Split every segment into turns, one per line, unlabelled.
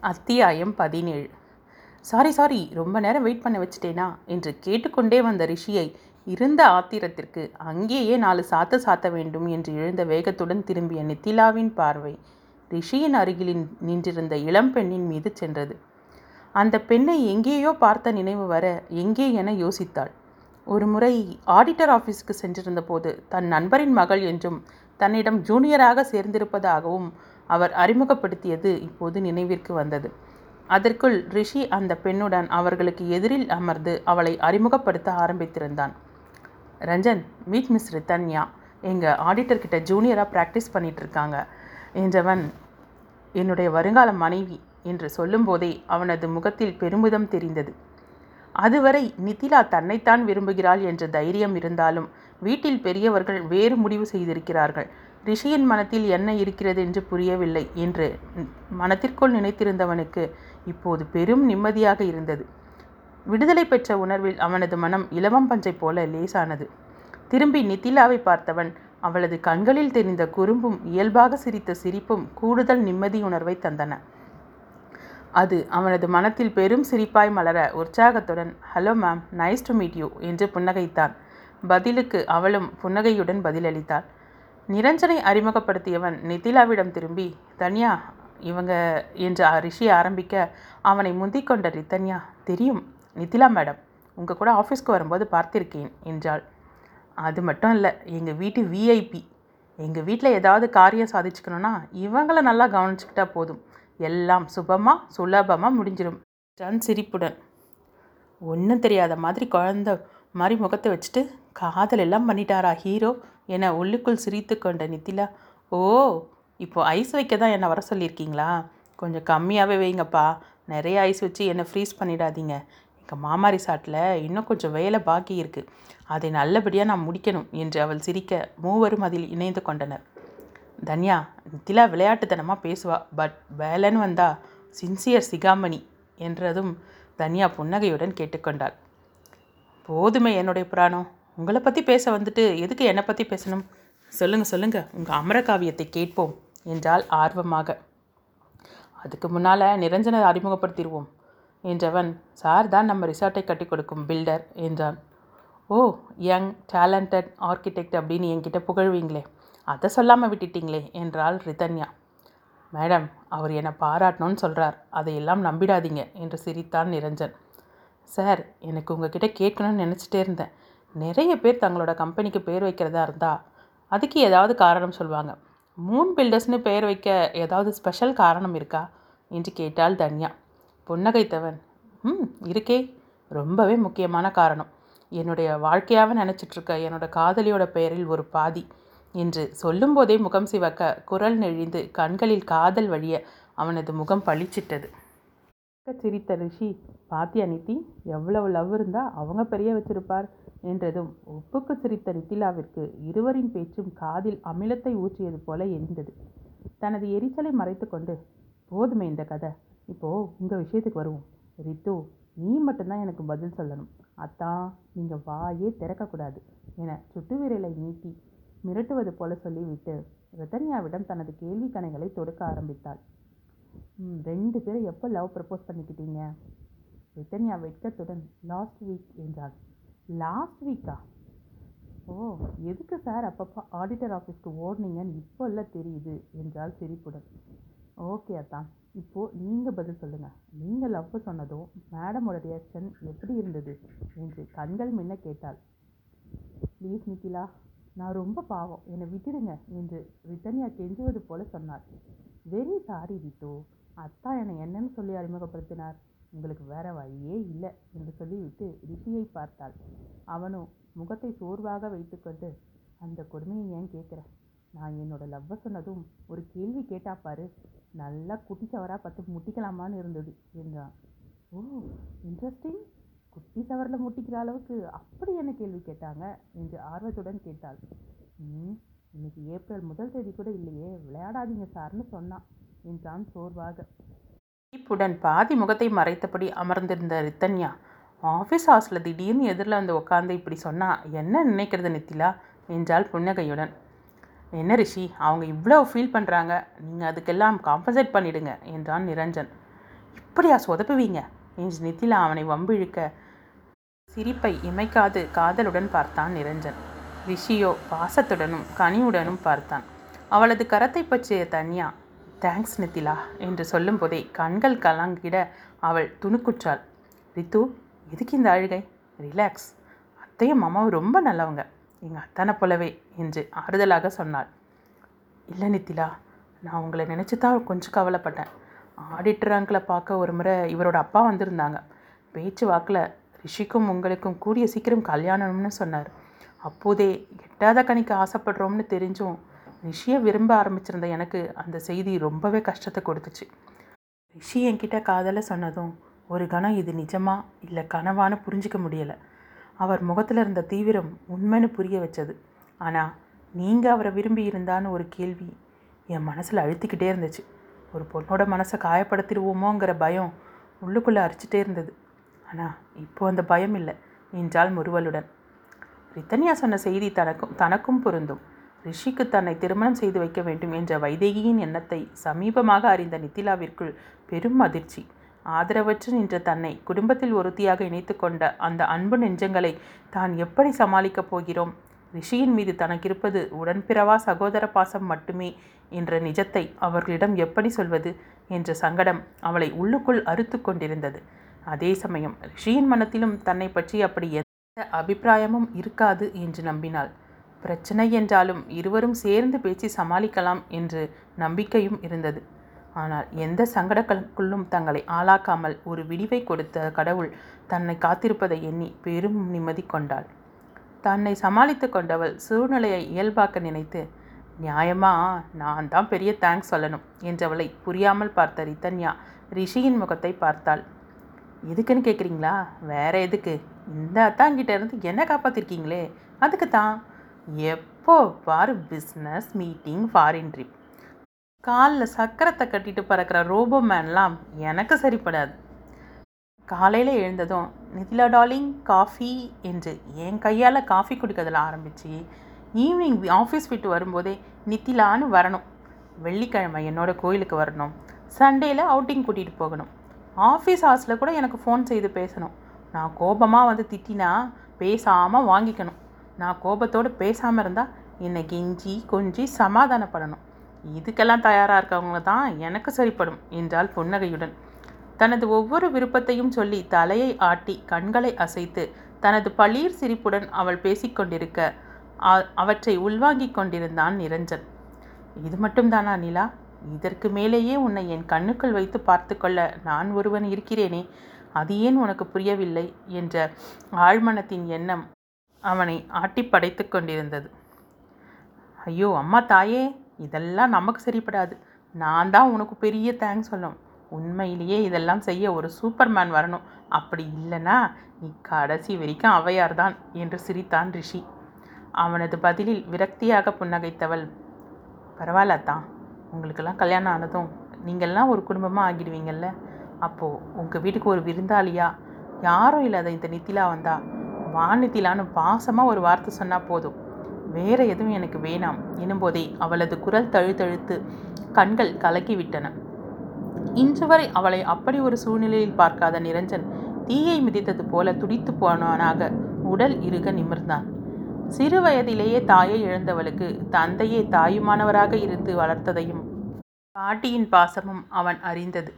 அத்தியாயம் பதினேழு. Sorry sorry ரொம்ப நேரம் வெயிட் பண்ண வச்சிட்டேனா? என்று கேட்டுக்கொண்டே வந்த ரிஷியை இருந்த ஆத்திரத்திற்கு அங்கேயே நாலு சாத்த சாத்த வேண்டும் என்று எழுந்த வேகத்துடன் திரும்பிய நித்திலாவின் பார்வை ரிஷியின் அருகில் நின்றிருந்த இளம்பெண்ணின் மீது சென்றது. அந்த பெண்ணை எங்கேயோ பார்த்த நினைவு வர எங்கே என யோசித்தாள். ஒரு முறை ஆடிட்டர் ஆஃபீஸுக்கு சென்றிருந்த போது தன் நண்பரின் மகள் என்றும் தன்னிடம் ஜூனியராக சேர்ந்திருப்பதாகவும் அவர் அறிமுகப்படுத்தியது இப்போது நினைவிற்கு வந்தது. அதற்குள் ரிஷி அந்த பெண்ணுடன் அவர்களுக்கு எதிரில் அமர்ந்து அவளை அறிமுகப்படுத்த ஆரம்பித்திருந்தான். Ranjan meet Miss Rithanya. எங்கள் ஆடிட்டர்கிட்ட ஜூனியராக ப்ராக்டிஸ் பண்ணிகிட்ருக்காங்க இருக்காங்க. என்றவன் என்னுடைய வருங்கால மனைவி என்று சொல்லும்போதே அவனது முகத்தில் பெருமிதம் தெரிந்தது. அதுவரை நிதிலா தன்னைத்தான் விரும்புகிறாள் என்ற தைரியம் இருந்தாலும் வீட்டில் பெரியவர்கள் வேறு முடிவு செய்திருக்கிறார்கள். ரிஷியின் மனத்தில் என்ன இருக்கிறது என்று புரியவில்லை என்று மனத்திற்குள் நினைத்திருந்தவனுக்கு இப்போது பெரும் நிம்மதியாக இருந்தது. விடுதலை பெற்ற உணர்வில் அவனது மனம் இலவம் பஞ்சை போல லேசானது. திரும்பி நித்திலாவை பார்த்தவன் அவளது கண்களில் தெரிந்த குறும்பும் இயல்பாக சிரித்த சிரிப்பும் கூடுதல் நிம்மதியுணர்வை தந்தன. அது அவனது மனத்தில் பெரும் சிரிப்பாய் மலர உற்சாகத்துடன் hello ma'am nice to meet you என்று புன்னகைத்தான். பதிலுக்கு அவளும் புன்னகையுடன் பதிலளித்தாள். நிரஞ்சனை அறிமுகப்படுத்தியவன் நிதிலாவிடம் திரும்பி தன்யா இவங்க என்று ரிஷி ஆரம்பிக்க அவனை முந்திக் கொண்ட ரித்தன்யா தெரியும் நிதிலா மேடம் உங்கள் கூட ஆஃபீஸ்க்கு வரும்போது பார்த்திருக்கேன் என்றாள். அது மட்டும் இல்லை எங்கள் வீட்டு விஐபி எங்கள் வீட்டில் ஏதாவது காரியம் சாதிச்சுக்கணும்னா இவங்கள நல்லா கவனிச்சுக்கிட்டா போதும். எல்லாம் சுபமாக சுலபமாக முடிஞ்சிடும் ஜன் சிரிப்புடன் ஒன்றும் தெரியாத மாதிரி குழந்த மாதிரி முகத்தை வச்சுட்டு காதல் எல்லாம் பண்ணிட்டாரா ஹீரோ? என உள்ளுக்குள் சிரித்து கொண்ட நித்திலா ஓ இப்போ ஐஸ் வைக்க தான் என்னை வர சொல்லியிருக்கீங்களா? கொஞ்சம் கம்மியாகவே வைங்கப்பா. நிறைய ஐஸ் வச்சு என்னை ஃப்ரீஸ் பண்ணிடாதீங்க. எங்கள் மாமா ரிசார்ட்டில் இன்னும் கொஞ்சம் வேலை பாக்கி இருக்குது அதை நல்லபடியாக நான் முடிக்கணும் என்று அவள் சிரிக்க மூவரும் அதில் இணைந்து கொண்டனர். தன்யா நித்திலா விளையாட்டுத்தனமாக பேசுவா. பட் வேலைன்னு வந்தா சின்சியர் சிகாமணி என்றதும் தன்யா புன்னகையுடன் கேட்டுக்கொண்டாள். போதுமே என்னுடைய புராணம். உங்களை பற்றி பேச வந்துட்டு எதுக்கு என்னை பற்றி பேசணும்? சொல்லுங்கள் சொல்லுங்கள் உங்கள் அமரகாவியத்தை கேட்போம் என்றால் ஆர்வமாக. அதுக்கு முன்னால் நிரஞ்சனை அறிமுகப்படுத்திடுவோம் என்றவன் சார் தான் நம்ம ரிசார்ட்டை கட்டி கொடுக்கும் பில்டர் என்றான். ஓ யங் டேலண்டட் ஆர்கிடெக்ட் அப்படின்னு என்கிட்ட புகழ்வீங்களே அதை சொல்லாமல் விட்டுட்டீங்களே என்றாள் ரிதன்யா. மேடம் அவர் என்னை பாராட்டணும்னு சொல்கிறார் அதையெல்லாம் நம்பிடாதீங்க என்று சிரித்தான் நிரஞ்சன். சார் எனக்கு உங்ககிட்ட கேட்கணும்னு நினச்சிட்டே இருந்தேன். நிறைய பேர் தங்களோட கம்பெனிக்கு பேர் வைக்கிறதா இருந்தால் அதுக்கு ஏதாவது காரணம் சொல்லுவாங்க மூன் பில்டர்ஸ்னு பெயர் வைக்க ஏதாவது ஸ்பெஷல் காரணம் இருக்கா? என்று கேட்டால் தன்யா. புன்னகைத்தவன். ம் இருக்கே. ரொம்பவே முக்கியமான காரணம். என்னுடைய வாழ்க்கையாக நினச்சிட்ருக்க என்னோட காதலியோட பெயரில் ஒரு பாதி என்று சொல்லும்போதே முகம் சிவக்க குரல் நெழிந்து கண்களில் காதல் வழிய அவனது முகம் பளிச்சிட்டது. சிரித்த ரிஷி பாத்தியா நித்தி எவ்வளவு லவ் இருந்தால் அவங்க பெரிய வச்சிருப்பார் என்றதும் ஒப்புக்கு சிரித்த நித்திலாவிற்கு இருவரின் பேச்சும் காதில் அமிலத்தை ஊற்றியது போல எரிந்தது. தனது எரிச்சலை மறைத்து கொண்டு போதுமே இந்த கதை இப்போது உங்கள் விஷயத்துக்கு வருவோம். ரித்து நீ மட்டும்தான் எனக்கு பதில் சொல்லணும். அத்தான் நீங்கள் வாயே திறக்கக்கூடாது என சுட்டு விரலை நீட்டி மிரட்டுவது போல சொல்லிவிட்டு ரத்தன்யாவிடம் தனது கேள்வி கணைகளை தொடுக்க ஆரம்பித்தாள். ம், ரெண்டு பேரும் எப்போ லவ் ப்ரப்போஸ் பண்ணிக்கிட்டீங்க? ரித்தன்யா வெட்கத்துடன் லாஸ்ட் வீக் என்றாள். லாஸ்ட் வீக்கா ஓ எதுக்கு சார் அப்பப்போ ஆடிட்டர் ஆஃபீஸ்க்கு ஓடுனீங்கன்னு இப்போ எல்லாம் தெரியுது என்றால் சிரிப்புடன். ஓகே அத்தான் இப்போது நீங்கள் பதில் சொல்லுங்கள் நீங்கள் லவ் சொன்னதும் மேடமோட ரியாக்ஷன் எப்படி இருந்தது? என்று கண்கள் முன்ன கேட்டாள். ப்ளீஸ் நிக்கிலா நான் ரொம்ப பாவம். என்னை விட்டுடுங்க என்று ரித்தன்யா கெஞ்சுவது போல சொன்னார் வெரி சாரி ரித்து அத்தா என்னை என்னன்னு சொல்லி அறிமுகப்படுத்தினார். உங்களுக்கு வேற வழியே இல்லை என்று சொல்லிவிட்டு ரிஷியை பார்த்தாள். அவனும் முகத்தை சோர்வாக வைத்துக்கொண்டு அந்த கொடுமையை ஏன் கேட்குற? நான் என்னோட லவ்வை சொன்னதும் ஒரு கேள்வி கேட்டா பாரு நல்லா குட்டிச்சவராக பார்த்து முட்டிக்கலாமான்னு இருந்தது என்றான். ஓ இன்ட்ரெஸ்டிங் குட்டி சவரில் முட்டிக்கிற அளவுக்கு அப்படி என்ன கேள்வி கேட்டாங்க? என்று ஆர்வத்துடன் கேட்டாள். ம் இன்னைக்கு ஏப்ரல் முதல் தேதி கூட இல்லையே விளையாடாதீங்க சார்னு சொன்னான். என்றான் சோர்வாக. இப்புடன் பாதி முகத்தை மறைத்தபடி அமர்ந்திருந்த ரித்தன்யா ஆஃபீஸ் ஹவுஸில் திடீர்னு எதிரில் வந்து உட்காந்து இப்படி சொன்னா என்ன நினைக்கிறது நித்திலா? என்றால் புன்னகையுடன். என்ன ரிஷி அவங்க இவ்வளோ ஃபீல் பண்ணுறாங்க நீங்கள் அதுக்கெல்லாம் காம்பன்சேட் பண்ணிடுங்க என்றான் நிரஞ்சன். இப்படியா சொதப்புவீங்க? என்று நித்திலா அவனை வம்பிழுக்க சிரிப்பை இமைக்காது காதலுடன் பார்த்தான் நிரஞ்சன். ரிஷியோ பாசத்துடனும் கனியுடனும் பார்த்தான். அவளது கரத்தை பற்றிய தன்யா தேங்க்ஸ் நித்திலா என்று சொல்லும்போதே கண்கள் கலங்கிட அவள் துணுக்குற்றாள். ரித்து எதுக்கு இந்த அழுகை? ரிலாக்ஸ் அத்தையும் மாமாவும் ரொம்ப நல்லவங்க. எங்கள் அத்தானை போலவே என்று ஆறுதலாக சொன்னாள். இல்லை நித்திலா. நான் உங்களை நினச்சி தான் கொஞ்சம் கவலைப்பட்டேன். ஆடிட்டர் அங்கிளை பார்க்க ஒரு முறை இவரோட அப்பா வந்திருந்தாங்க. பேச்சு வாக்கில் ரிஷிக்கும் உங்களுக்கும் கூடிய சீக்கிரம் கல்யாணம்னு சொன்னார். அப்போதே எட்டாத கணிக்கு ஆசைப்படுறோம்னு தெரிஞ்சும் ரிஷியை விரும்ப ஆரம்பிச்சிருந்த எனக்கு அந்த செய்தி ரொம்பவே கஷ்டத்தை கொடுத்துச்சு. ரிஷி என்கிட்ட காதலை சொன்னதும் ஒரு கணம் இது நிஜமா இல்லை கனவான்னு புரிஞ்சிக்க முடியலை. அவர் முகத்தில் இருந்த தீவிரம் உண்மைன்னு புரிய வச்சது. ஆனால் நீங்கள் அவரை விரும்பி இருந்தான்னு ஒரு கேள்வி என் மனசில் அழுத்திக்கிட்டே இருந்துச்சு. ஒரு பொண்ணோட மனசை காயப்படுத்திடுவோமோங்கிற பயம் உள்ளுக்குள்ளே அரிச்சிட்டே இருந்தது. ஆனால் இப்போ அந்த பயம் இல்லை. என்றால் முறுவலுடன். ரித்தன்யா சொன்ன செய்தி தனக்கும் தனக்கும் பொருந்தும். ரிஷிக்கு தன்னை திருமணம் செய்து வைக்க வேண்டும் என்ற வைதேகியின் எண்ணத்தை சமீபமாக அறிந்த நித்திலாவிற்குள் பெரும் அதிர்ச்சி. ஆதரவற்று நின்ற தன்னை குடும்பத்தில் ஒருத்தியாக இணைத்து கொண்ட அந்த அன்பு நெஞ்சங்களை தான் எப்படி சமாளிக்கப் போகிறோம்? ரிஷியின் மீது தனக்கிருப்பது உடன்பிறவா சகோதர பாசம் மட்டுமே என்ற நிஜத்தை அவர்களிடம் எப்படி சொல்வது என்ற சங்கடம் அவளை உள்ளுக்குள் அறுத்து கொண்டிருந்தது. அதே சமயம் ரிஷியின் மனத்திலும் தன்னை பற்றி அப்படி எந்த அபிப்பிராயமும் இருக்காது என்று நம்பினாள். பிரச்சனை என்றாலும் இருவரும் சேர்ந்து பேசி சமாளிக்கலாம் என்று நம்பிக்கையும் இருந்தது. ஆனால் எந்த சங்கடங்களுக்குள்ளும் தங்களை ஆளாக்காமல் ஒரு விடிவை கொடுத்த கடவுள் தன்னை காத்திருப்பதை எண்ணி பெரும் நிம்மதி கொண்டாள். தன்னை சமாளித்து கொண்டவள் சூழ்நிலையை இயல்பாக்க நினைத்து நியாயமா நான் தான் பெரிய தேங்க்ஸ் சொல்லணும் என்றவளை புரியாமல் பார்த்த ரித்தன்யா ரிஷியின் முகத்தை பார்த்தாள். எதுக்குன்னு கேட்குறீங்களா வேற எதுக்கு? இந்த அத்தாங்கிட்ட இருந்து என்ன காப்பாற்றிருக்கீங்களே அதுக்கு தான். எப்போ பார் பிஸ்னஸ் மீட்டிங் ஃபாரின் ட்ரிப் காலில் சக்கரத்தை கட்டிட்டு பறக்கிற ரோபோ மேன்லாம் எனக்கு சரிப்படாது. காலையில் எழுந்ததும் நிதிலா டார்லிங் காஃபி என்று என் கையால் காஃபி குடிக்கிறதுல ஆரம்பித்து ஈவினிங் ஆஃபீஸ் விட்டு வரும்போதே நித்திலான்னு வரணும். வெள்ளிக்கிழமை என்னோடய கோயிலுக்கு வரணும். சண்டேயில் அவுட்டிங் கூட்டிகிட்டு போகணும். ஆஃபீஸ் ஹார்ஸில் கூட எனக்கு ஃபோன் செய்து பேசணும். நான் கோபமாக வந்து திட்டினா பேசாமல் வாங்கிக்கணும். நான் கோபத்தோடு பேசாமல் இருந்தால் என்னை கெஞ்சி கொஞ்சி சமாதானப்படணும். இதுக்கெல்லாம் தயாராக இருக்கவங்க தான் எனக்கு சரிப்படும் என்றாள் புன்னகையுடன். தனது ஒவ்வொரு விருப்பத்தையும் சொல்லி தலையை ஆட்டி கண்களை அசைத்து தனது பளீர் சிரிப்புடன் அவள் பேசிக்கொண்டிருக்க அவற்றை உள்வாங்கிக் கொண்டிருந்தான் நிரஞ்சன். இது மட்டும்தானா நிலா? இதற்கு மேலேயே உன்னை என் கண்ணுக்குள் வைத்து பார்த்துக்கொள்ள நான் ஒருவன் இருக்கிறேனே அது ஏன் உனக்கு புரியவில்லை? என்ற ஆழ்மனத்தின் எண்ணம் அவனை ஆட்டி படைத்து கொண்டிருந்தது. ஐயோ அம்மா தாயே இதெல்லாம் நமக்கு சரிப்படாது. நான் தான் உனக்கு பெரிய தேங்க்ஸ் சொல்லணும். உண்மையிலேயே இதெல்லாம் செய்ய ஒரு சூப்பர்மேன் வரணும். அப்படி இல்லைன்னா நீ கடைசி வரைக்கும் அவையார் தான் என்று சிரித்தான் ரிஷி. அவனது பதிலில் விரக்தியாக புன்னகைத்தவள் பரவாயில்லத்தான் உங்களுக்கெல்லாம் கல்யாணம் ஆனதும் நீங்கள்லாம் ஒரு குடும்பமாக ஆகிடுவீங்கல்ல? அப்போது உங்கள் வீட்டுக்கு ஒரு விருந்தாளியா? யாரும் இல்லாத இந்த நித்திலா வந்தா வா பாசமாக ஒரு வார்த்தை சொன்னால் போதும். வேற எதுவும் எனக்கு வேணாம். எனும்போதே அவளது குரல் தழுத்தழுத்து கண்கள் கலக்கிவிட்டன. இன்று வரை அவளை அப்படி ஒரு சூழ்நிலையில் பார்க்காத நிரஞ்சன் தீயை மிதித்தது போல துடித்து போனவனாக உடல் இறுக நிமிர்ந்தான். சிறு வயதிலேயே தாயை இழந்தவளுக்கு தந்தையே தாயுமானவராக இருந்து வளர்த்ததையும் பாட்டியின் பாசமும் அவன் அறிந்தது.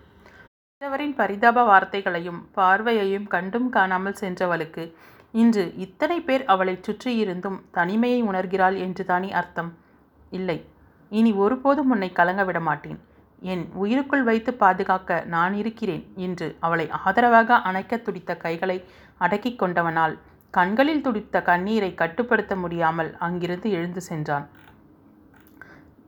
மற்றவரின் பரிதாப வார்த்தைகளையும் பார்வையையும் கண்டும் காணாமல் சென்றவளுக்கு இன்று இத்தனை பேர் அவளைச் சுற்றியிருந்தும் தனிமையை உணர்கிறாள் என்று தானே அர்த்தம். இல்லை இனி ஒருபோதும் உன்னை கலங்க விட மாட்டேன். என் உயிருக்குள் வைத்து பாதுகாக்க நான் இருக்கிறேன் என்று அவளை ஆதரவாக அணைக்கத் துடித்த கைகளை அடக்கிக் கொண்டவனால் கண்களில் துடித்த கண்ணீரை கட்டுப்படுத்த முடியாமல் அங்கிருந்து எழுந்து சென்றான்.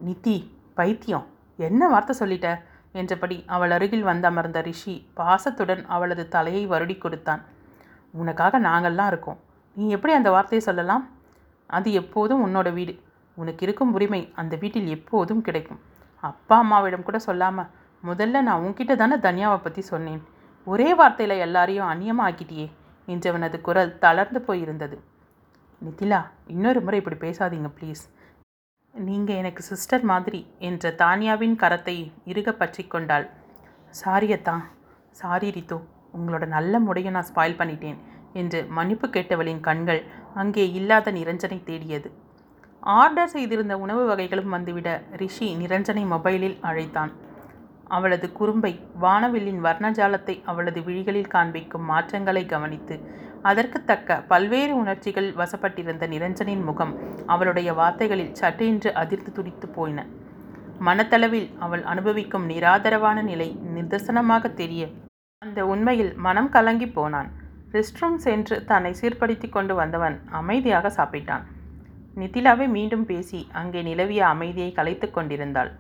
நித்தி பைத்தியம் என்ன வார்த்தை சொல்லிட்ட? என்றபடி அவள் அருகில் வந்தமர்ந்த ரிஷி பாசத்துடன் அவளது தலையை வருடி கொடுத்தான். உனக்காக நாங்கள்லாம் இருக்கோம். நீ எப்படி அந்த வார்த்தையை சொல்லலாம்? அது எப்போதும் உன்னோட வீடு. உனக்கு இருக்கும் உரிமை அந்த வீட்டில் எப்போதும் கிடைக்கும். அப்பா அம்மாவிடம் கூட சொல்லாமல் முதல்ல நான் உன்கிட்ட தானே தன்யாவை பற்றி சொன்னேன். ஒரே வார்த்தையில் எல்லாரையும் அந்நியமாக ஆக்கிட்டியே என்றவனது குரல் தளர்ந்து போயிருந்தது. நிதிலா இன்னொரு முறை இப்படி பேசாதீங்க ப்ளீஸ் நீங்கள் எனக்கு சிஸ்டர் மாதிரி என்ற தானியாவின் கரத்தை இறுக பற்றி கொண்டாள். சாரியத்தான் சாரி ரித்து. உங்களோட நல்ல முறையை நான் ஸ்பாயில் பண்ணிட்டேன் என்று மன்னிப்பு கேட்டவளின் கண்கள் அங்கே இல்லாத நிரஞ்சனை தேடியது. ஆர்டர் செய்திருந்த உணவு வகைகளும் வந்துவிட ரிஷி நிரஞ்சனை மொபைலில் அழைத்தான். அவளது குறும்பை வானவில்லின் வர்ணஜாலத்தை அவளது விழிகளில் காண்பிக்கும் மாற்றங்களை கவனித்து அதற்கு தக்க பல்வேறு உணர்ச்சிகள் வசப்பட்டிருந்த நிரஞ்சனின் முகம் அவளுடைய வார்த்தைகளில் சட்டென்று அதிர்ந்து துடித்து போயின. மனத்தளவில் அவள் அனுபவிக்கும் நிராதரவான நிலை நிதர்சனமாக தெரிய அந்த உண்மையில் மனம் கலங்கி போனான். ரெஸ்ட்ரூம் சென்று தன்னை சீர்படுத்தி கொண்டு வந்தவன் அமைதியாக சாப்பிட்டான். நிதிலாவை மீண்டும் பேசி அங்கே நிலவிய அமைதியை கலைத்து கொண்டிருந்தாள்.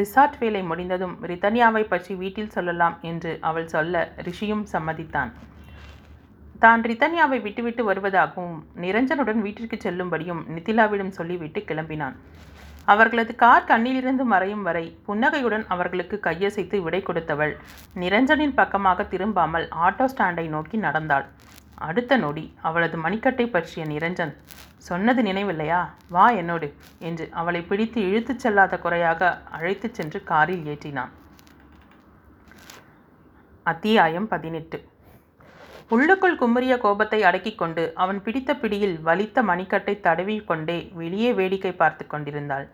ரிசார்ட் வேலை முடிந்ததும் ரிதன்யாவை பற்றி வீட்டில் சொல்லலாம் என்று அவள் சொல்ல ரிஷியும் சம்மதித்தான். தான் ரிதன்யாவை விட்டுவிட்டு வருவதாகவும் நிரஞ்சனுடன் வீட்டிற்கு செல்லும்படியும் நிதிலாவிடம் சொல்லிவிட்டு கிளம்பினான். அவர்களது கார் கண்ணிலிருந்து மறையும் வரை புன்னகையுடன் அவர்களுக்கு கையசைத்து விடை கொடுத்தவள். நிரஞ்சனின் பக்கமாக திரும்பாமல் ஆட்டோ ஸ்டாண்டை நோக்கி நடந்தாள். அடுத்த நொடி அவளது மணிக்கட்டை பற்றிய நிரஞ்சன் சொன்னது நினைவில்லையா? வா என்னோடு என்று அவளை பிடித்து இழுத்துச் செல்லாத குறையாக அழைத்துச் சென்று காரில் ஏற்றினான். அத்தியாயம் பதினெட்டு. உள்ளுக்குள் குமுறிய கோபத்தை அடக்கிக் கொண்டு அவன் பிடித்த பிடியில் வலித்த மணிக்கட்டை தடவி கொண்டே வெளியே வேடிக்கை பார்த்து கொண்டிருந்தாள்.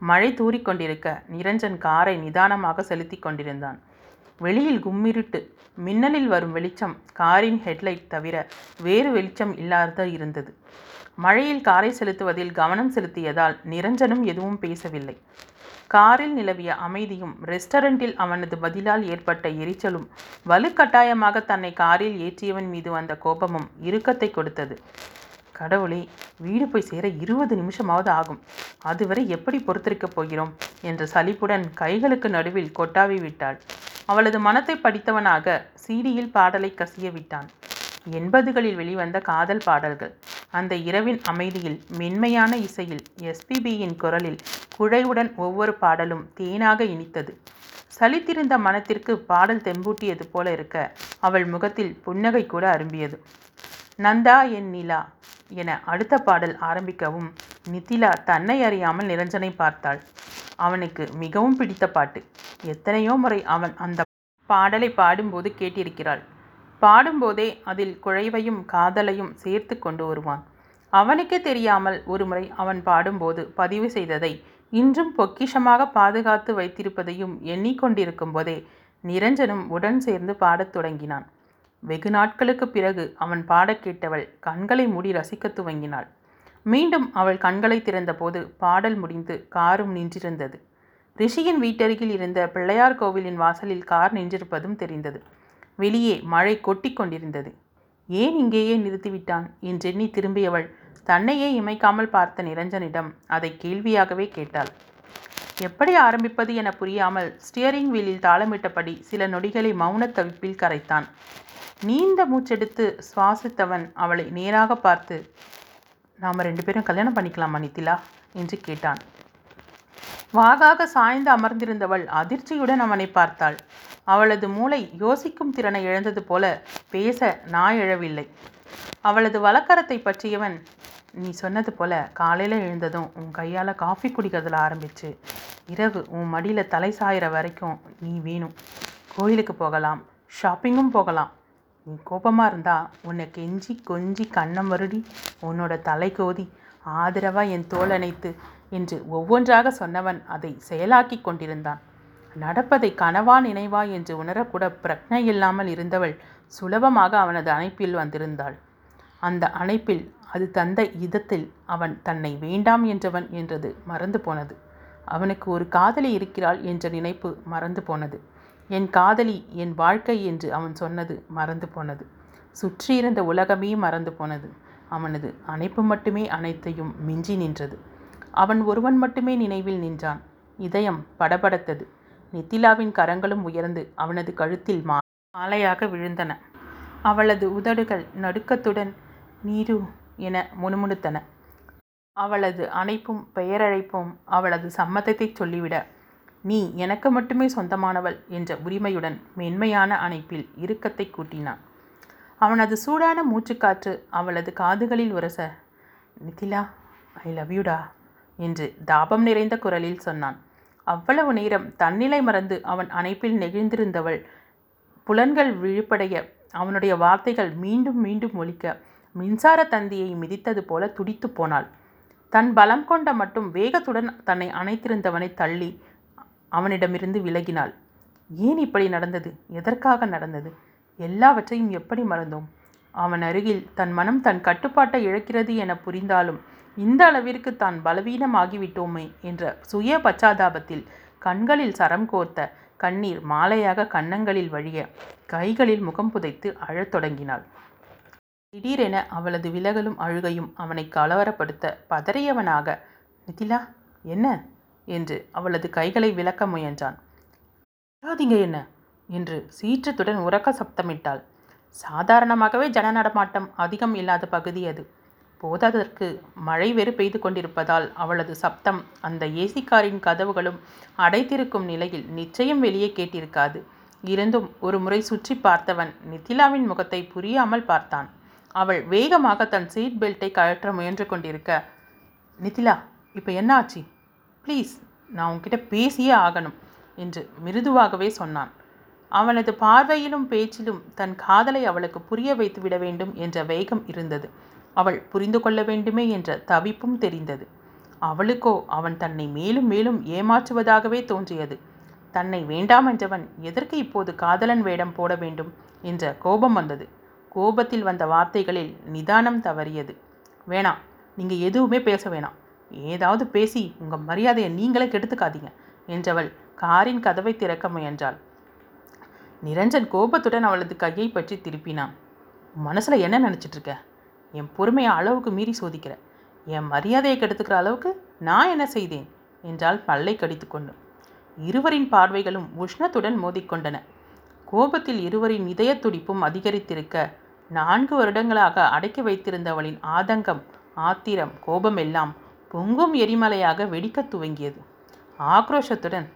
மழை தூறிக்கொண்டிருக்க நிரஞ்சன் காரை நிதானமாக செலுத்தி கொண்டிருந்தான். வெளியில் கும்மிருட்டு மின்னலில் வரும் வெளிச்சம் காரின் ஹெட்லைட் தவிர வேறு வெளிச்சம் இல்லாத இருந்தது. மழையில் காரை செலுத்துவதில் கவனம் செலுத்தியதால் நிரஞ்சனும் எதுவும் பேசவில்லை. காரில் நிலவிய அமைதியும் ரெஸ்டாரண்டில் அவனது பதிலால் ஏற்பட்ட எரிச்சலும் வலுக்கட்டாயமாக தன்னை காரில் ஏற்றியவன் மீது வந்த கோபமும் இறுக்கத்தை கொடுத்தது. கடவுளே வீடு போய் சேர இருபது நிமிஷமாவது ஆகும். அதுவரை எப்படி பொறுத்திருக்கப் போகிறோம்? என்ற சலிப்புடன் கைகளுக்கு நடுவில் கொட்டாவி விட்டாள். அவளது மனத்தை படித்தவனாக சீடியில் பாடலை கசிய விட்டான். எண்பதுகளில் வெளிவந்த காதல் பாடல்கள். அந்த இரவின் அமைதியில் மென்மையான இசையில் எஸ்பிபியின் குரலில் குழைவுடன் ஒவ்வொரு பாடலும் தேனாக இனித்தது. சலித்திருந்த மனத்திற்கு பாடல் தெம்பூட்டியது போல இருக்க அவள் முகத்தில் புன்னகை கூட அரும்பியது. நந்தா என் நிலா என அடுத்த பாடல் ஆரம்பிக்கவும் நித்திலா தன்னை அறியாமல் நிரஞ்சனை பார்த்தாள். அவனுக்கு மிகவும் பிடித்த பாட்டு. எத்தனையோ முறை அவன் அந்த பாடலை பாடும்போது கேட்டிருக்கிறாள். பாடும்போதே அதில் குழைவையும் காதலையும் சேர்த்து கொண்டு வருவான். அவனுக்கே தெரியாமல் ஒருமுறை அவன் பாடும்போது பதிவு செய்ததை இன்றும் பொக்கிஷமாக பாதுகாத்து வைத்திருப்பதையும் எண்ணிக்கொண்டிருக்கும் போதே நிரஞ்சனும் உடன் சேர்ந்து பாடத் தொடங்கினான். வெகு நாட்களுக்கு பிறகு அவன் பாடக் கேட்டவள் கண்களை மூடி ரசிக்கத் துவங்கினாள். மீண்டும் அவள் கண்களை திறந்தபோது பாடல் முடிந்து காரும் நின்றிருந்தது. ரிஷியின் வீட்டருகில் இருந்த பிள்ளையார் கோவிலின் வாசலில் கார் நின்றிருப்பதும் தெரிந்தது. வெளியே மழை கொட்டி கொண்டிருந்தது. ஏன் இங்கேயே நிறுத்திவிட்டான்? என்றெண்ணி திரும்பியவள் தன்னையே இமைக்காமல் பார்த்த நிரஞ்சனிடம் அதை கேள்வியாகவே கேட்டாள். எப்படி ஆரம்பிப்பது என புரியாமல் ஸ்டியரிங் வீலில் தாளமிட்டபடி சில நொடிகளை மௌனத் தவிப்பில் கரைத்தான். நீண்ட மூச்செடுத்து சுவாசித்தவன் அவளை நேராக பார்த்து நாம் ரெண்டு பேரும் கல்யாணம் பண்ணிக்கலாமா நித்திலா? என்று கேட்டான். வாகாக சாய்ந்து அமர்ந்திருந்தவள் அதிர்ச்சியுடன் அவனை பார்த்தாள். அவளது மூளை யோசிக்கும் திறனை இழந்தது போல பேச நாய் எழவில்லை அவளது வழக்கரத்தை பற்றியவன் நீ சொன்னது போல் காலையில் எழுந்ததும் உன் கையால் காஃபி குடிக்கிறதுல ஆரம்பிச்சு இரவு உன் மடியில் தலை சாயிற வரைக்கும் நீ வேணும் கோயிலுக்கு போகலாம் ஷாப்பிங்கும் போகலாம். நீ கோபமாக இருந்தால் உன்னை கெஞ்சி கொஞ்சி கண்ணம் வருடி உன்னோட தலை கோதி ஆதரவாக என் தோல் அணைத்து என்று ஒவ்வொன்றாக சொன்னவன் அதை செயலாக்கி கொண்டிருந்தான். நடப்பதை கனவா நினைவா என்று உணரக்கூட பிரக்னை இல்லாமல் இருந்தவள் சுலபமாக அவனது அணைப்பில் வந்திருந்தாள். அந்த அணைப்பில் அது தந்த இதத்தில் அவன் தன்னை வேண்டாம் என்றவன் என்றது மறந்து போனது. அவனுக்கு ஒரு காதலி இருக்கிறாள் என்ற நினைப்பு மறந்து போனது. என் காதலி என் வாழ்க்கை என்று அவன் சொன்னது மறந்து போனது. சுற்றியிருந்த உலகமே மறந்து போனது. அவனது அணைப்பு மட்டுமே அனைத்தையும் மிஞ்சி நின்றது. அவன் ஒருவன் மட்டுமே நினைவில் நின்றான். இதயம் படபடத்தது. நித்திலாவின் கரங்களும் உயர்ந்து அவனது கழுத்தில் மா மாலையாக விழுந்தன. அவளது உதடுகள் நடுக்கத்துடன் நீரு என முணுமுணுத்தன. அவளது அணைப்பும் பெயரழைப்பும் அவளது சம்மதத்தை சொல்லிவிட நீ எனக்கு மட்டுமே சொந்தமானவள் என்ற உரிமையுடன் மென்மையான அணைப்பில் இறுக்கத்தை கூட்டினான். அவனது சூடான மூச்சுக்காற்று அவளது காதுகளில் உரச நிதிலா ஐ லவ் யூடா என்று தாபம் நிறைந்த குரலில் சொன்னான். அவ்வளவு நேரம் தன்னிலை மறந்து அவன் அணைப்பில் நெகிழ்ந்திருந்தவள் புலன்கள் விழிப்படைய அவனுடைய வார்த்தைகள் மீண்டும் மீண்டும் ஒலிக்க மின்சார தந்தியை மிதித்தது போல துடித்து போனாள். தன் பலம் கொண்ட மட்டும் வேகத்துடன் தன்னை அணைத்திருந்தவனை தள்ளி அவனிடமிருந்து விலகினாள். ஏன் இப்படி நடந்தது? எதற்காக நடந்தது? எல்லாவற்றையும் எப்படி மறந்தோம்? அவன் அருகில் தன் மனம் தன் கட்டுப்பாட்டை இழக்கிறது என புரிந்தாலும் இந்த அளவிற்கு தான் பலவீனமாகிவிட்டோமே என்ற சுய பச்சாதாபத்தில் கண்களில் சரம் கோர்த்த கண்ணீர் மாலையாக கன்னங்களில் வழிய கைகளில் முகம் புதைத்து அழத் தொடங்கினாள். திடீரென அவளது விலகலும் அழுகையும் அவனை கலவரப்படுத்த பதறியவனாக நிதிலா என்ன என்று அவளது கைகளை விளக்க முயன்றான். "அழாதீங்க என்ன என்று சீற்றத்துடன் உறக்க சப்தமிட்டாள். சாதாரணமாகவே ஜன நடமாட்டம் அதிகம் இல்லாத பகுதி அது. போதாதற்கு மழை வெறு பெய்து கொண்டிருப்பதால் அவளது சப்தம் அந்த ஏசிக்காரின் கதவுகளும் அடைத்திருக்கும் நிலையில் நிச்சயம் வெளியே கேட்டிருக்காது. இருந்தும் ஒரு முறை சுற்றி பார்த்தவன் நித்திலாவின் முகத்தை புரியாமல் பார்த்தான். அவள் வேகமாக தன் சீட் பெல்ட்டை கழற்ற முயன்று கொண்டிருக்க நிதிலா இப்போ என்ன ஆச்சு? ப்ளீஸ் நான் உன்கிட்ட பேசியே ஆகணும் என்று மிருதுவாகவே சொன்னான். அவனது பார்வையிலும் பேச்சிலும் தன் காதலை அவளுக்கு புரிய வைத்து விட வேண்டும் என்ற வேகம் இருந்தது. அவள் புரிந்து கொள்ள வேண்டுமே என்ற தவிப்பும் தெரிந்தது. அவளுக்கோ அவன் தன்னை மேலும் மேலும் ஏமாற்றுவதாகவே தோன்றியது. தன்னை வேண்டாம் என்றவன் எதற்கு இப்போது காதலன் வேடம் போட வேண்டும் என்ற கோபம் வந்தது. கோபத்தில் வந்த வார்த்தைகளில் நிதானம் தவறியது. வேணாம் நீங்கள் எதுவுமே பேச வேணாம். ஏதாவது பேசி உங்கள் மரியாதையை நீங்களே கெடுத்துக்காதீங்க என்றவள் காரின் கதவை திறக்க முயன்றாள். நிரஞ்சன் கோபத்துடன் அவளது கையை பற்றி திருப்பினான். மனசில் என்ன நினச்சிட்டு இருக்க? என் பொறுமையை அளவுக்கு மீறி சோதிக்கிற. என் மரியாதையை கெடுத்துக்கிற அளவுக்கு நான் என்ன செய்தேன்? என்றால் பல்லை கடித்துக்கொண்டு. இருவரின் பார்வைகளும் உஷ்ணத்துடன் மோதிக்கொண்டன. கோபத்தில் இருவரின் இதய துடிப்பும் அதிகரித்திருக்க நான்கு வருடங்களாக அடக்கி வைத்திருந்தவளின் ஆதங்கம் ஆத்திரம் கோபம் எல்லாம் பொங்கும் எரிமலையாக வெடிக்கத் துவங்கியது. ஆக்ரோஷத்துடன்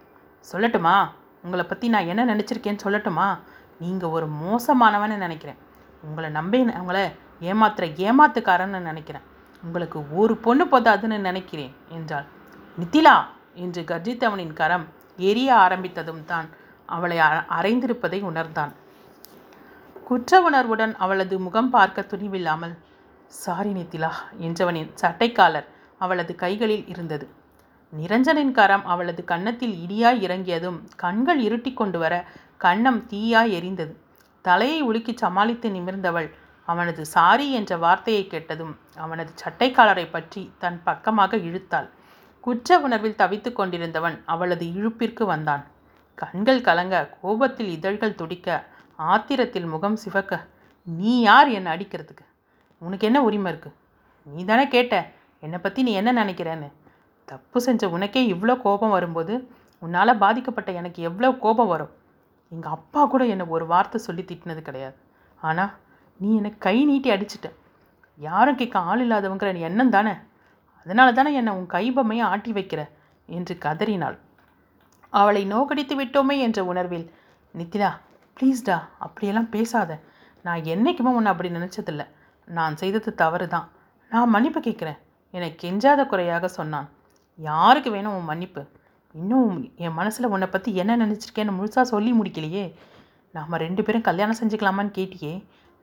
சொல்லட்டுமா? உங்களை பற்றி நான் என்ன நினச்சிருக்கேன்னு சொல்லட்டுமா? நீங்கள் ஒரு மோசமானவன்னு நினைக்கிறேன். உங்களை நம்பி உங்களை ஏமாத்துற ஏமாத்துக்காரன்னு நினைக்கிறேன். உங்களுக்கு ஒரு பொண்ணு போதாதுன்னு நினைக்கிறேன் என்றாள். நித்திலா! என்று கர்ஜித்தவனின் கரம் எரிய ஆரம்பித்ததும் தான் அவளை அ- அறைந்திருப்பதை உணர்ந்தான். குற்ற உணர்வுடன் அவளது முகம் பார்க்க துணிவில்லாமல் சாரி நித்திலா என்றவனின் சட்டைக்காலர் அவளது கைகளில் இருந்தது. நிரஞ்சனின் கரம் அவளது கன்னத்தில் இடியாய் இறங்கியதும் கண்கள் இருட்டி கொண்டு வர கன்னம் தீயாய் எரிந்தது. தலையை உலுக்கி சமாளித்து நிமிர்ந்தவள் அவனது சாரி என்ற வார்த்தையை கேட்டதும் அவனது சட்டைக்காலரை பற்றி தன் பக்கமாக இழுத்தாள். குற்ற உணர்வில் தவித்துக் கொண்டிருந்தவன் அவளது இழுப்பிற்கு வந்தான். கண்கள் கலங்க கோபத்தில் இதழ்கள் துடிக்க ஆத்திரத்தில் முகம் சிவக்க நீ யார் என்னை அடிக்கிறதுக்கு? உனக்கு என்ன உரிமை இருக்குது நீ தானே கேட்ட என்னை பற்றி நீ என்ன நினைக்கிறேன்னு? தப்பு செஞ்ச உனக்கே இவ்வளோ கோபம் வரும்போது உன்னால் பாதிக்கப்பட்ட எனக்கு எவ்வளோ கோபம் வரும்? எங்கள் அப்பா கூட என்னை ஒரு வார்த்தை சொல்லி திட்டினது கிடையாது. ஆனால் நீ என்னை கை நீட்டி அடிச்சிட்ட. யாரும் கேட்க ஆள் இல்லாதவங்கிற நீ எண்ணம் தானே? அதனால தானே என்னை உன் கைபமையை ஆட்டி வைக்கிற? என்று கதறினாள். அவளை நோக்கடித்து விட்டோமே என்ற உணர்வில் நித்திலா ப்ளீஸ்டா அப்படியெல்லாம் பேசாத. நான் என்னைக்குமே உன்னை அப்படி நினச்சதில்ல. நான் செய்தது தவறு தான் நான் மன்னிப்பு கேட்குறேன். என்னை கெஞ்சாத குறையாக சொன்னான். யாருக்கு வேணும் உன் மன்னிப்பு? இன்னும் என் மனசில் உன்னை பற்றி என்ன நினச்சிருக்கேன்னு முழுசாக சொல்லி முடிக்கலையே. நாம் ரெண்டு பேரும் கல்யாணம் செஞ்சுக்கலாமான்னு கேட்டியே.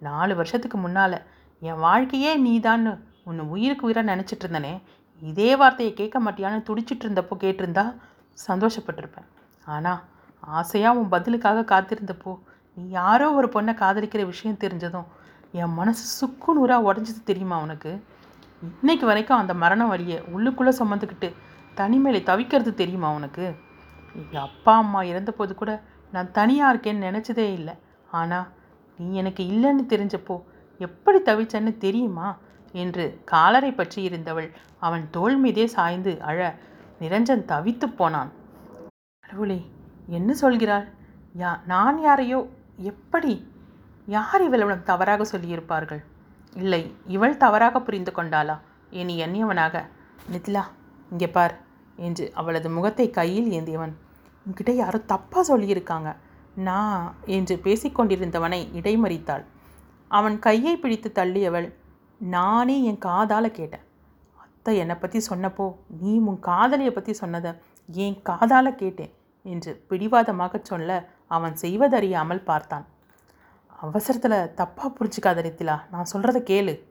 நாலு வருஷத்துக்கு முன்னால் என் வாழ்க்கையே நீதான்னு உன்னை உயிருக்கு உயிராக நினச்சிட்டு இருந்தனே. இதே வார்த்தையை கேட்க மாட்டியான்னு துடிச்சிட்டு இருந்தப்போ கேட்டிருந்தா சந்தோஷப்பட்டிருப்பேன். ஆனால் ஆசையாக உன் பதிலுக்காக காத்திருந்தப்போ நீ யாரோ ஒரு பொண்ணை காதலிக்கிற விஷயம் தெரிஞ்சதும் என் மனசு சுக்கு நூறாக உடஞ்சது தெரியுமா உனக்கு? இன்னைக்கு வரைக்கும் அந்த மரண வழியை உள்ளுக்குள்ளே சுமந்துக்கிட்டு தனிமையில் தவிக்கிறது தெரியுமா உனக்கு? எங்கள் அப்பா அம்மா இறந்தபோது கூட நான் தனியாக இருக்கேன்னு நினச்சதே இல்லை. ஆனால் நீ எனக்கு இல்லைன்னு தெரிஞ்சப்போ எப்படி தவிச்சேன்னு தெரியுமா? என்று காலரை பற்றி இருந்தவள் அவன் தோள் மீதே சாய்ந்து அழ நிரஞ்சன் தவித்து போனான். கடவுளே என்ன சொல்கிறாள்? யா நான் யாரையோ எப்படி? யார் இவளிடம் தவறாக சொல்லியிருப்பார்கள்? இல்லை இவள் தவறாக புரிந்து கொண்டாளா? இனி எண்ணியவனாக. நித்லா இங்கே பார் என்று அவளது முகத்தை கையில் ஏந்தியவன். உன்கிட்ட யாரோ தப்பாக சொல்லியிருக்காங்க. நான் என்று பேசிக்கொண்டிருந்தவனை இடைமறித்தாள். அவன் கையை பிடித்து தள்ளியவள் நானே என் காதால் கேட்டேன். அத்தை என்னை பற்றி சொன்னப்போ நீ உன் காதலியை பற்றி சொன்னதை என் காதால் கேட்டேன்? என்று பிடிவாதமாக சொல்ல அவன் செய்வதறியாமல் பார்த்தான். அவசரத்தில் தப்பாக புரிஞ்சுக்காத நித்திலா நான் சொல்கிறத கேளு.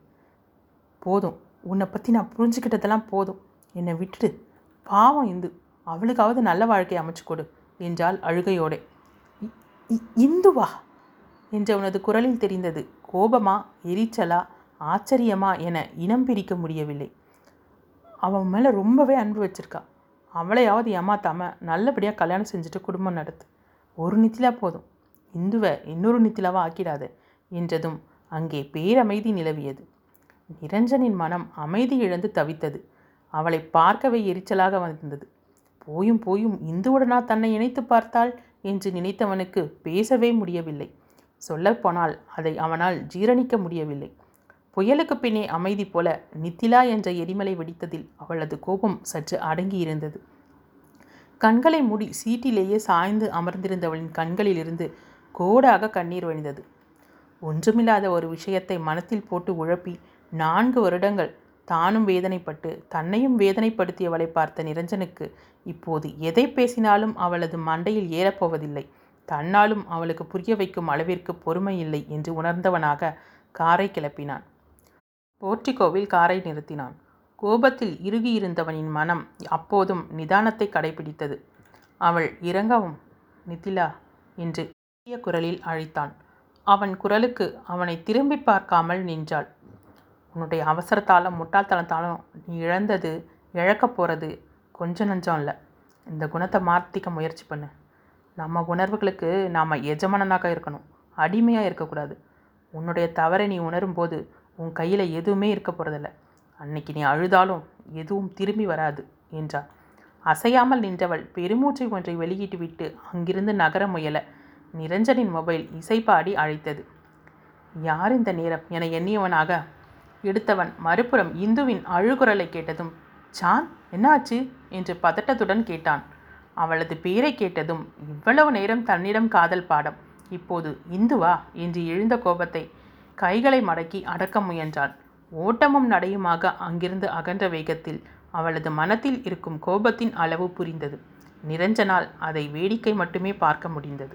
போதும் உன்னை பற்றி நான் புரிஞ்சுக்கிட்டதெல்லாம் போதும். என்னை விட்டுடு. பாவம் இந்து அவளுக்காவது நல்ல வாழ்க்கையை அமைச்சு கொடு என்றாள் அழுகையோடே. "இ- இ- இந்துவா? என்றவனது குரலில் தெரிந்தது கோபமா எரிச்சலா ஆச்சரியமா என இனம் பிரிக்க முடியவில்லை. அவன் மேலே ரொம்பவே அன்பு வச்சிருக்கா. அவளையாவது ஏமாத்தாமல் நல்லபடியாக கல்யாணம் செஞ்சுட்டு குடும்பம் நடத்து. ஒரு நித்திலா போதும். இந்துவை இன்னொரு நித்திலாவாக ஆக்கிடாத என்றதும் அங்கே பேரமைதி நிலவியது. நிரஞ்சனின் மனம் அமைதி இழந்து தவித்தது. அவளை பார்க்கவே எரிச்சலாக வந்தது. போயும் போயும் இந்துவுடனா தன்னை இணைத்து பார்த்தாள் என்று நினைத்தவனுக்கு பேசவே முடியவில்லை. சொல்லப்போனால் அதை அவனால் ஜீரணிக்க முடியவில்லை. புயலுக்கு பின்னே அமைதி போல நித்திலா என்ற எரிமலை வெடித்ததில் அவளது கோபம் சற்று அடங்கியிருந்தது. கண்களை மூடி சீட்டிலேயே சாய்ந்து அமர்ந்திருந்தவளின் கண்களிலிருந்து கோடாக கண்ணீர் வழிந்தது. ஒன்றுமில்லாத ஒரு விஷயத்தை மனத்தில் போட்டு உழப்பி நான்கு வருடங்கள் தானும் வேதனைப்பட்டு தன்னையும் வேதனைப்படுத்தியவளை பார்த்த நிரஞ்சனுக்கு இப்போது எதை பேசினாலும் அவளது மண்டையில் ஏறப்போவதில்லை. தன்னாலும் அவளுக்கு புரிய வைக்கும் அளவிற்கு பொறுமை இல்லை என்று உணர்ந்தவனாக காரை கிளப்பினான். போர்டிகோவில் காரை நிறுத்தினான். கோபத்தில் இறுகியிருந்தவனின் மனம் அப்போதும் நிதானத்தை கடைபிடித்தது. அவள் இறங்கவும் நிதிலா என்று பெரிய குரலில் அழைத்தான். அவன் குரலுக்கு அவனை திரும்பி பார்க்காமல் நின்றாள். உன்னுடைய அவசரத்தாலும் முட்டாள்தனத்தாலும் நீ இழந்தது இழக்க போகிறது கொஞ்சம் நஞ்சம் இல்லை இந்த குணத்தை மாற்றிக்க முயற்சி பண்ணு. நம்ம உணர்வுகளுக்கு நாம் எஜமானனாக இருக்கணும். அடிமையாக இருக்கக்கூடாது. உன்னுடைய தவறை நீ உணரும்போது உன் கையில் எதுவுமே இருக்க போகிறதில்ல அன்னைக்கு நீ அழுதாலும் எதுவும் திரும்பி வராது என்றார் அசையாமல் நின்றவள் பெருமூச்சை ஒன்றை வெளியிட்டுவிட்டு அங்கிருந்து நகர முயல. நிரஞ்சனின் மொபைல் இசைப்பாடி அழைத்தது. யார் இந்த நேரம்? என எண்ணியவனாக எடுத்தவன் மறுபுறம் இந்துவின் அழுகுரலை கேட்டதும் சான் என்னாச்சு? என்று பதட்டத்துடன் கேட்டான். அவளது பேரை கேட்டதும் இவ்வளவு நேரம் தன்னிடம் காதல் பாடம். இப்போது இந்துவா? என்று எழுந்த கோபத்தை கைகளை மடக்கி அடக்க முயன்றாள் ஓட்டமும் நடையுமாக அங்கிருந்து அகன்ற வேகத்தில் அவளது மனத்தில் இருக்கும் கோபத்தின் அளவு புரிந்தது. நிரஞ்சனால் அதை வேடிக்கை மட்டுமே பார்க்க முடிந்தது.